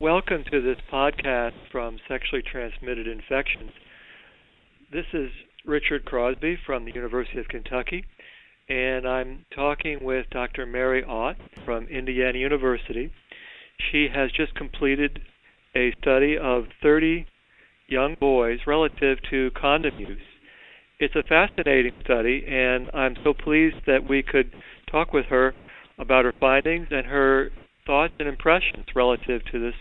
Welcome to this podcast from Sexually Transmitted Infections. This is Richard Crosby from the University of Kentucky, and I'm talking with Dr. Mary Ott from Indiana University. She has just completed a study of 30 young boys relative to condom use. It's a fascinating study, and I'm so pleased that we could talk with her about her findings and her thoughts and impressions relative to this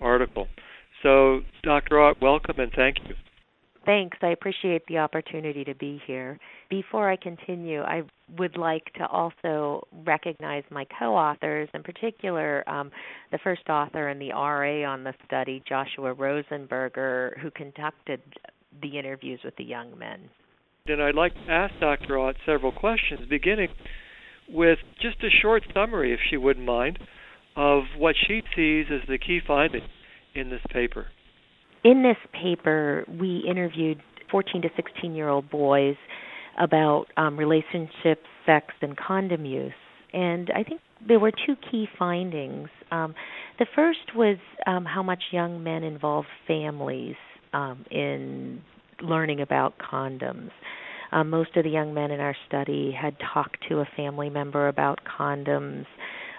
article. So, Dr. Ott, welcome and thank you. Thanks. I appreciate the opportunity to be here. Before I continue, I would like to also recognize my co authors, in particular, um, the first author and the RA on the study, Joshua Rosenberger, who conducted the interviews with the young men. And I'd like to ask Dr. Ott several questions, beginning with just a short summary, if she wouldn't mind, of what she sees as the key findings in this paper. In this paper, we interviewed 14 to 16 year old boys about um, relationships, sex, and condom use. And I think there were two key findings. Um, the first was um, how much young men involve families um, in learning about condoms. Um, most of the young men in our study had talked to a family member about condoms.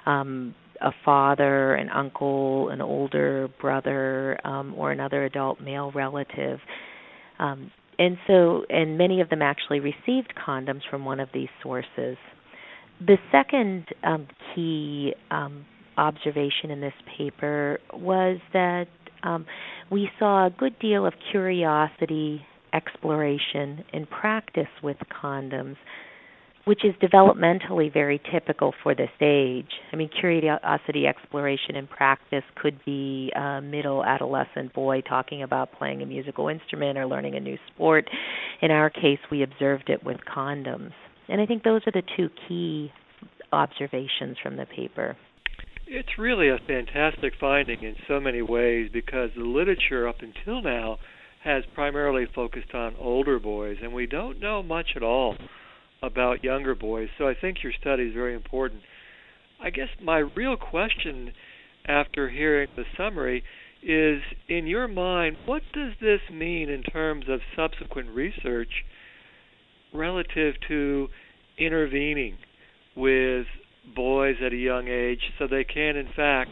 Um, a father, an uncle, an older brother, um, or another adult male relative. Um, and so, and many of them actually received condoms from one of these sources. The second um, key um, observation in this paper was that um, we saw a good deal of curiosity, exploration, and practice with condoms which is developmentally very typical for this age. I mean, curiosity, exploration, and practice could be a middle adolescent boy talking about playing a musical instrument or learning a new sport. In our case, we observed it with condoms. And I think those are the two key observations from the paper. It's really a fantastic finding in so many ways because the literature up until now has primarily focused on older boys, and we don't know much at all about younger boys. So I think your study is very important. I guess my real question after hearing the summary is in your mind, what does this mean in terms of subsequent research relative to intervening with boys at a young age so they can, in fact,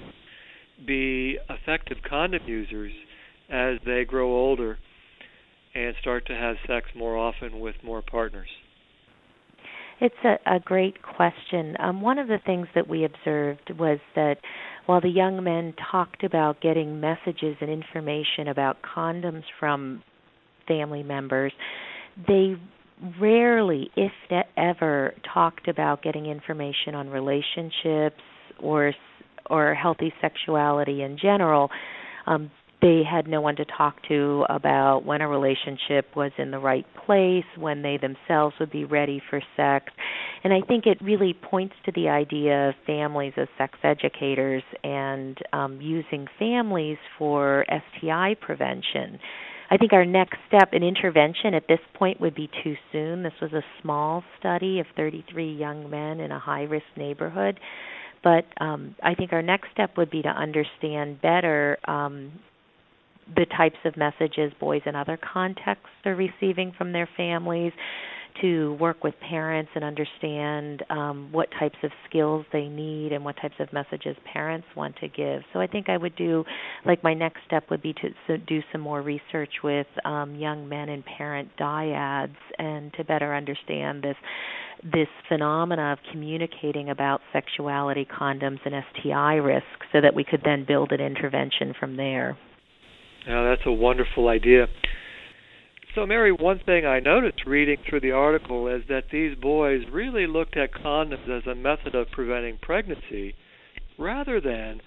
be effective condom users as they grow older and start to have sex more often with more partners? It's a, a great question. Um, one of the things that we observed was that while the young men talked about getting messages and information about condoms from family members, they rarely, if ever, talked about getting information on relationships or or healthy sexuality in general. Um, they had no one to talk to about when a relationship was in the right place, when they themselves would be ready for sex. And I think it really points to the idea of families as sex educators and um, using families for STI prevention. I think our next step in intervention at this point would be too soon. This was a small study of 33 young men in a high risk neighborhood. But um, I think our next step would be to understand better um, the types of messages boys in other contexts are receiving from their families to work with parents and understand um, what types of skills they need and what types of messages parents want to give. So I think I would do, like my next step would be to so do some more research with um, young men and parent dyads and to better understand this this phenomena of communicating about sexuality, condoms, and STI risks, so that we could then build an intervention from there. Now, that's a wonderful idea. So, Mary, one thing I noticed reading through the article is that these boys really looked at condoms as a method of preventing pregnancy rather than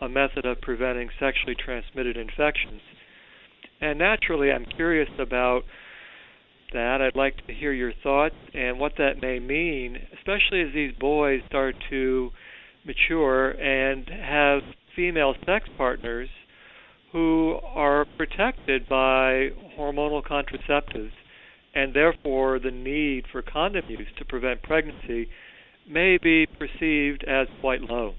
a method of preventing sexually transmitted infections. And naturally, I'm curious about that. I'd like to hear your thoughts and what that may mean, especially as these boys start to mature and have female sex partners who are protected by hormonal contraceptives, and therefore the need for condom use to prevent pregnancy may be perceived as quite low.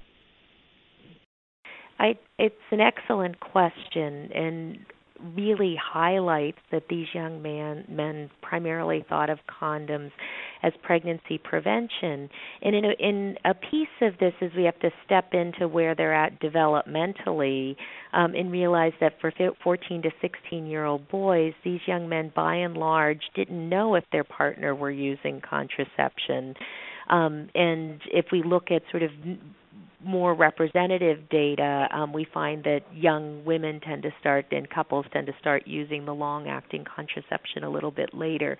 I, it's an excellent question, and really highlights that these young man, men primarily thought of condoms as pregnancy prevention. And in a, in a piece of this is we have to step into where they're at developmentally um, and realize that for 14 to 16 year old boys, these young men by and large didn't know if their partner were using contraception. Um, and if we look at sort of more representative data, um, we find that young women tend to start and couples tend to start using the long-acting contraception a little bit later.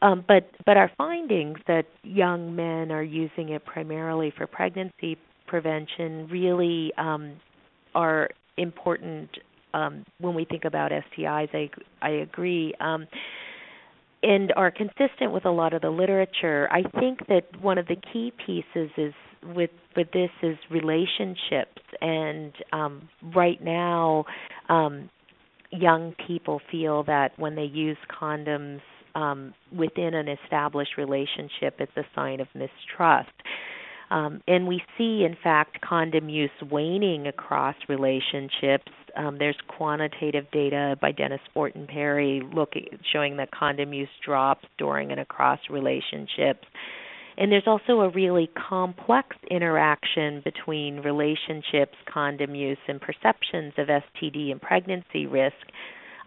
Um, but but our findings that young men are using it primarily for pregnancy prevention really um, are important um, when we think about STIs. I I agree. Um, and are consistent with a lot of the literature. I think that one of the key pieces is with with this is relationships and um right now um young people feel that when they use condoms um within an established relationship it's a sign of mistrust um, and we see, in fact, condom use waning across relationships. Um, there's quantitative data by Dennis Fortenberry looking, showing that condom use drops during and across relationships. And there's also a really complex interaction between relationships, condom use, and perceptions of STD and pregnancy risk.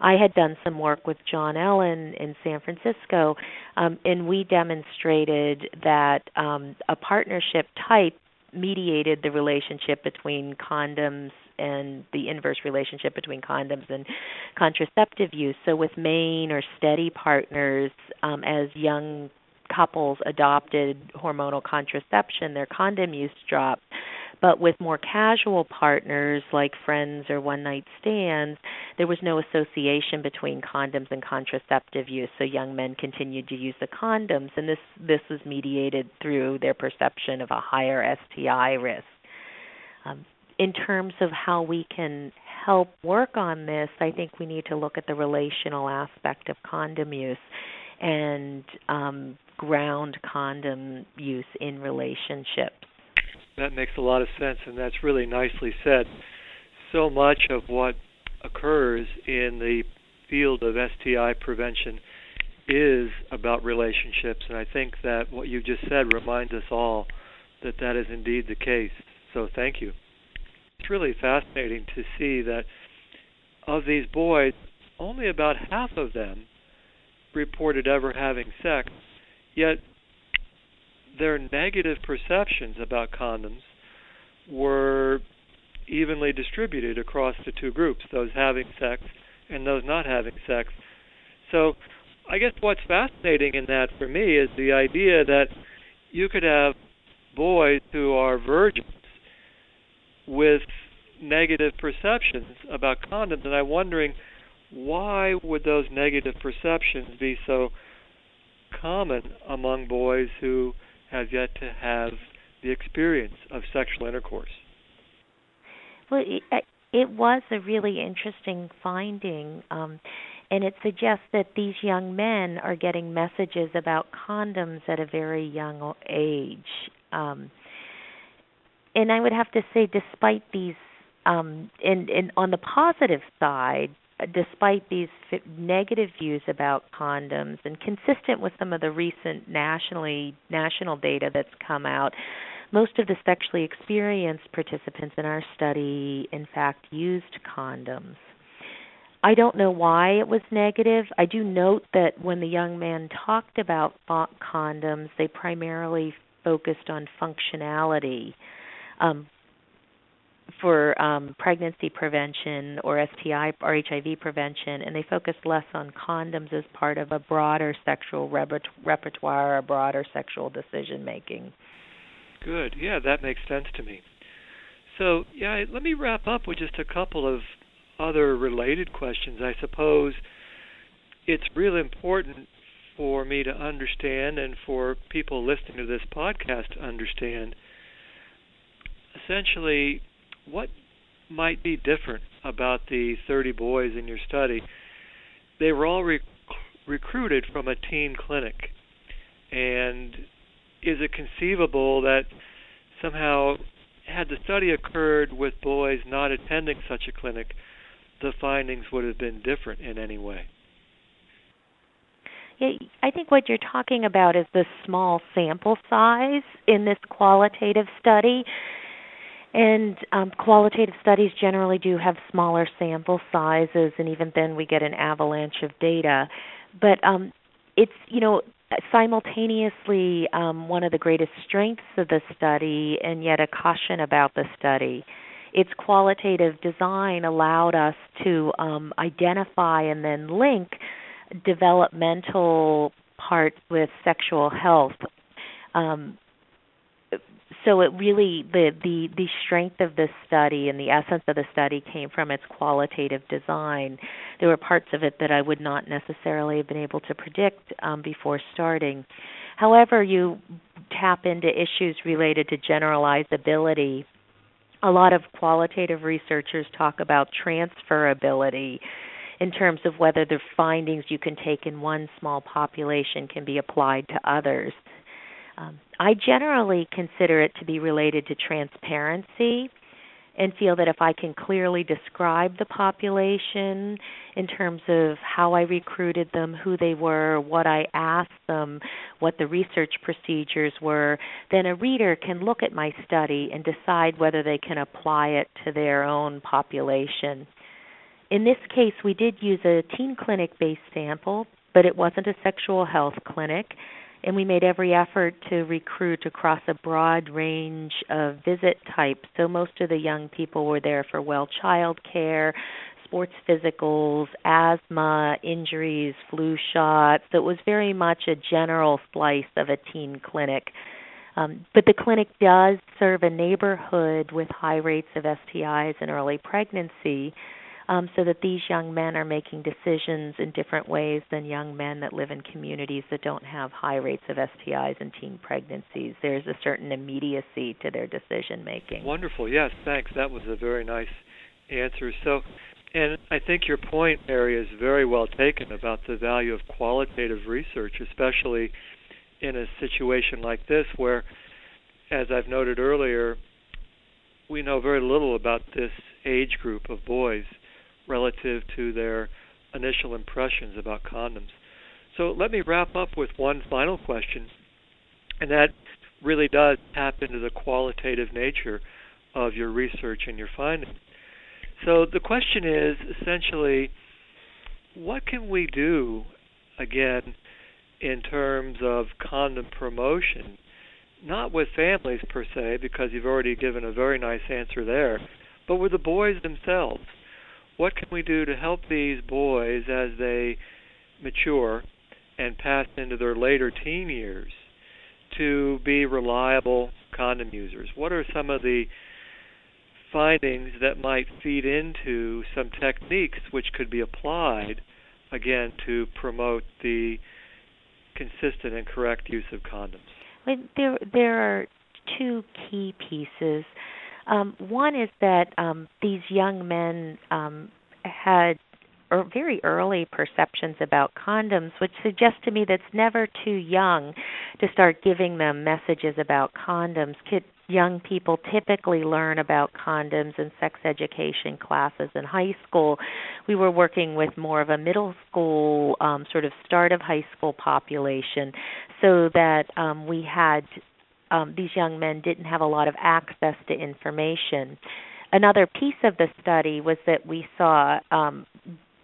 I had done some work with John Ellen in San Francisco, um, and we demonstrated that um, a partnership type mediated the relationship between condoms and the inverse relationship between condoms and contraceptive use. So, with main or steady partners, um, as young couples adopted hormonal contraception, their condom use dropped. But with more casual partners like friends or one night stands, there was no association between condoms and contraceptive use. So young men continued to use the condoms, and this this was mediated through their perception of a higher STI risk. Um, in terms of how we can help work on this, I think we need to look at the relational aspect of condom use and um, ground condom use in relationships. That makes a lot of sense, and that's really nicely said. So much of what occurs in the field of STI prevention is about relationships, and I think that what you just said reminds us all that that is indeed the case. So thank you. It's really fascinating to see that of these boys, only about half of them reported ever having sex, yet their negative perceptions about condoms were evenly distributed across the two groups, those having sex and those not having sex. So I guess what's fascinating in that for me is the idea that you could have boys who are virgins with negative perceptions about condoms, and I'm wondering why would those negative perceptions be so common among boys who have yet to have the experience of sexual intercourse? Well, it, uh, it was a really interesting finding, um, and it suggests that these young men are getting messages about condoms at a very young age. Um, and I would have to say, despite these, um, and, and on the positive side, despite these negative views about condoms and consistent with some of the recent nationally national data that's come out most of the sexually experienced participants in our study in fact used condoms I don't know why it was negative. I do note that when the young man talked about condoms, they primarily focused on functionality. Um, for um, pregnancy prevention or STI or HIV prevention, and they focus less on condoms as part of a broader sexual repertoire, a broader sexual decision making. Good. Yeah, that makes sense to me. So, yeah, let me wrap up with just a couple of other related questions. I suppose it's really important for me to understand and for people listening to this podcast to understand essentially what might be different about the 30 boys in your study? They were all rec- recruited from a teen clinic. And is it conceivable that somehow had the study occurred with boys not attending such a clinic, the findings would have been different in any way. I think what you're talking about is the small sample size in this qualitative study. And um, qualitative studies generally do have smaller sample sizes, and even then we get an avalanche of data. But um, it's, you know, simultaneously um, one of the greatest strengths of the study and yet a caution about the study. Its qualitative design allowed us to um, identify and then link developmental parts with sexual health. Um, so it really the the the strength of this study and the essence of the study came from its qualitative design. There were parts of it that I would not necessarily have been able to predict um, before starting. However, you tap into issues related to generalizability. A lot of qualitative researchers talk about transferability in terms of whether the findings you can take in one small population can be applied to others. Um, I generally consider it to be related to transparency and feel that if I can clearly describe the population in terms of how I recruited them, who they were, what I asked them, what the research procedures were, then a reader can look at my study and decide whether they can apply it to their own population. In this case, we did use a teen clinic based sample, but it wasn't a sexual health clinic and we made every effort to recruit across a broad range of visit types. So most of the young people were there for well child care, sports physicals, asthma, injuries, flu shots. So it was very much a general slice of a teen clinic. Um, but the clinic does serve a neighborhood with high rates of STIs and early pregnancy um, so that these young men are making decisions in different ways than young men that live in communities that don't have high rates of STIs and teen pregnancies. There's a certain immediacy to their decision making. Wonderful. Yes, thanks. That was a very nice answer. So, and I think your point, Mary, is very well taken about the value of qualitative research, especially in a situation like this where, as I've noted earlier, we know very little about this age group of boys relative to their initial impressions about condoms. So let me wrap up with one final question, and that really does tap into the qualitative nature of your research and your findings. So the question is essentially what can we do, again, in terms of condom promotion? Not with families per se, because you've already given a very nice answer there, but with the boys themselves what can we do to help these boys as they mature and pass into their later teen years to be reliable condom users? What are some of the findings that might feed into some techniques which could be applied again to promote the consistent and correct use of condoms? there there are two key pieces um, one is that um, these young men um, had er, very early perceptions about condoms, which suggests to me that it's never too young to start giving them messages about condoms. Kid, young people typically learn about condoms in sex education classes in high school. We were working with more of a middle school, um, sort of start of high school population, so that um, we had um, these young men didn't have a lot of access to information. Another piece of the study was that we saw um,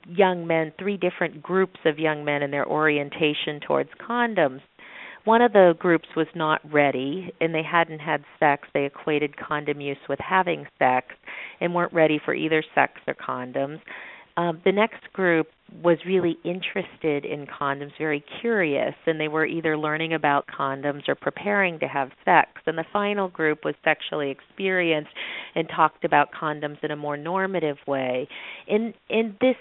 young men, three different groups of young men, and their orientation towards condoms. One of the groups was not ready and they hadn't had sex. They equated condom use with having sex and weren't ready for either sex or condoms. Um, the next group was really interested in condoms, very curious, and they were either learning about condoms or preparing to have sex. And the final group was sexually experienced and talked about condoms in a more normative way. In in this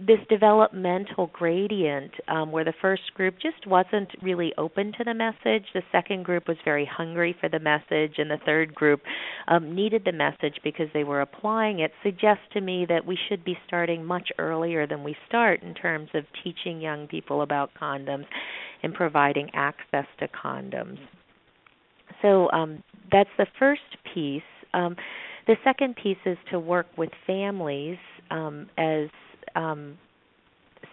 this developmental gradient um, where the first group just wasn't really open to the message the second group was very hungry for the message and the third group um, needed the message because they were applying it suggests to me that we should be starting much earlier than we start in terms of teaching young people about condoms and providing access to condoms so um, that's the first piece. Um, the second piece is to work with families um, as um,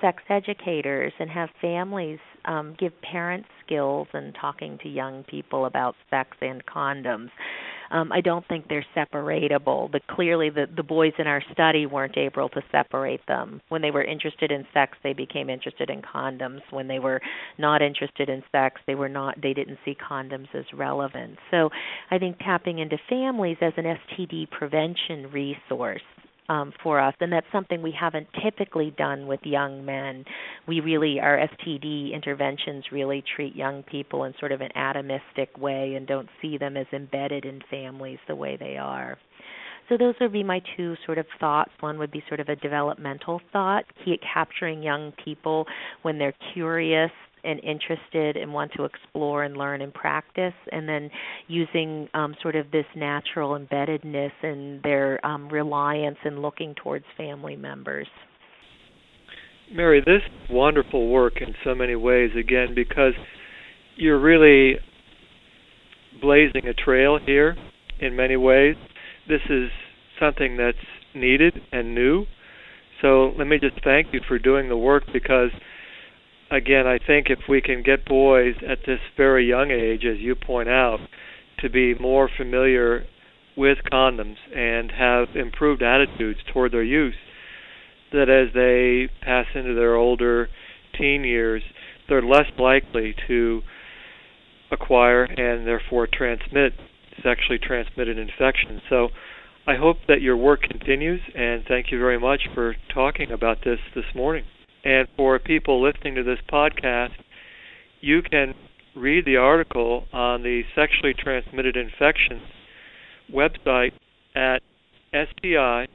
sex educators and have families um, give parents skills in talking to young people about sex and condoms. Um, I don't think they're separatable. But clearly, the the boys in our study weren't able to separate them. When they were interested in sex, they became interested in condoms. When they were not interested in sex, they were not. They didn't see condoms as relevant. So, I think tapping into families as an STD prevention resource um, for us, and that's something we haven't typically done with young men. We really, our STD interventions really treat young people in sort of an atomistic way and don't see them as embedded in families the way they are. So those would be my two sort of thoughts. One would be sort of a developmental thought, capturing young people when they're curious and interested and want to explore and learn and practice, and then using um, sort of this natural embeddedness and their um, reliance and looking towards family members. Mary, this wonderful work in so many ways, again, because you're really blazing a trail here in many ways. This is something that's needed and new. So let me just thank you for doing the work because again, I think if we can get boys at this very young age, as you point out, to be more familiar with condoms and have improved attitudes toward their use, that as they pass into their older teen years, they're less likely to acquire and therefore transmit sexually transmitted infections. So I hope that your work continues, and thank you very much for talking about this this morning. And for people listening to this podcast, you can read the article on the sexually transmitted infections website at sti.bmj.com.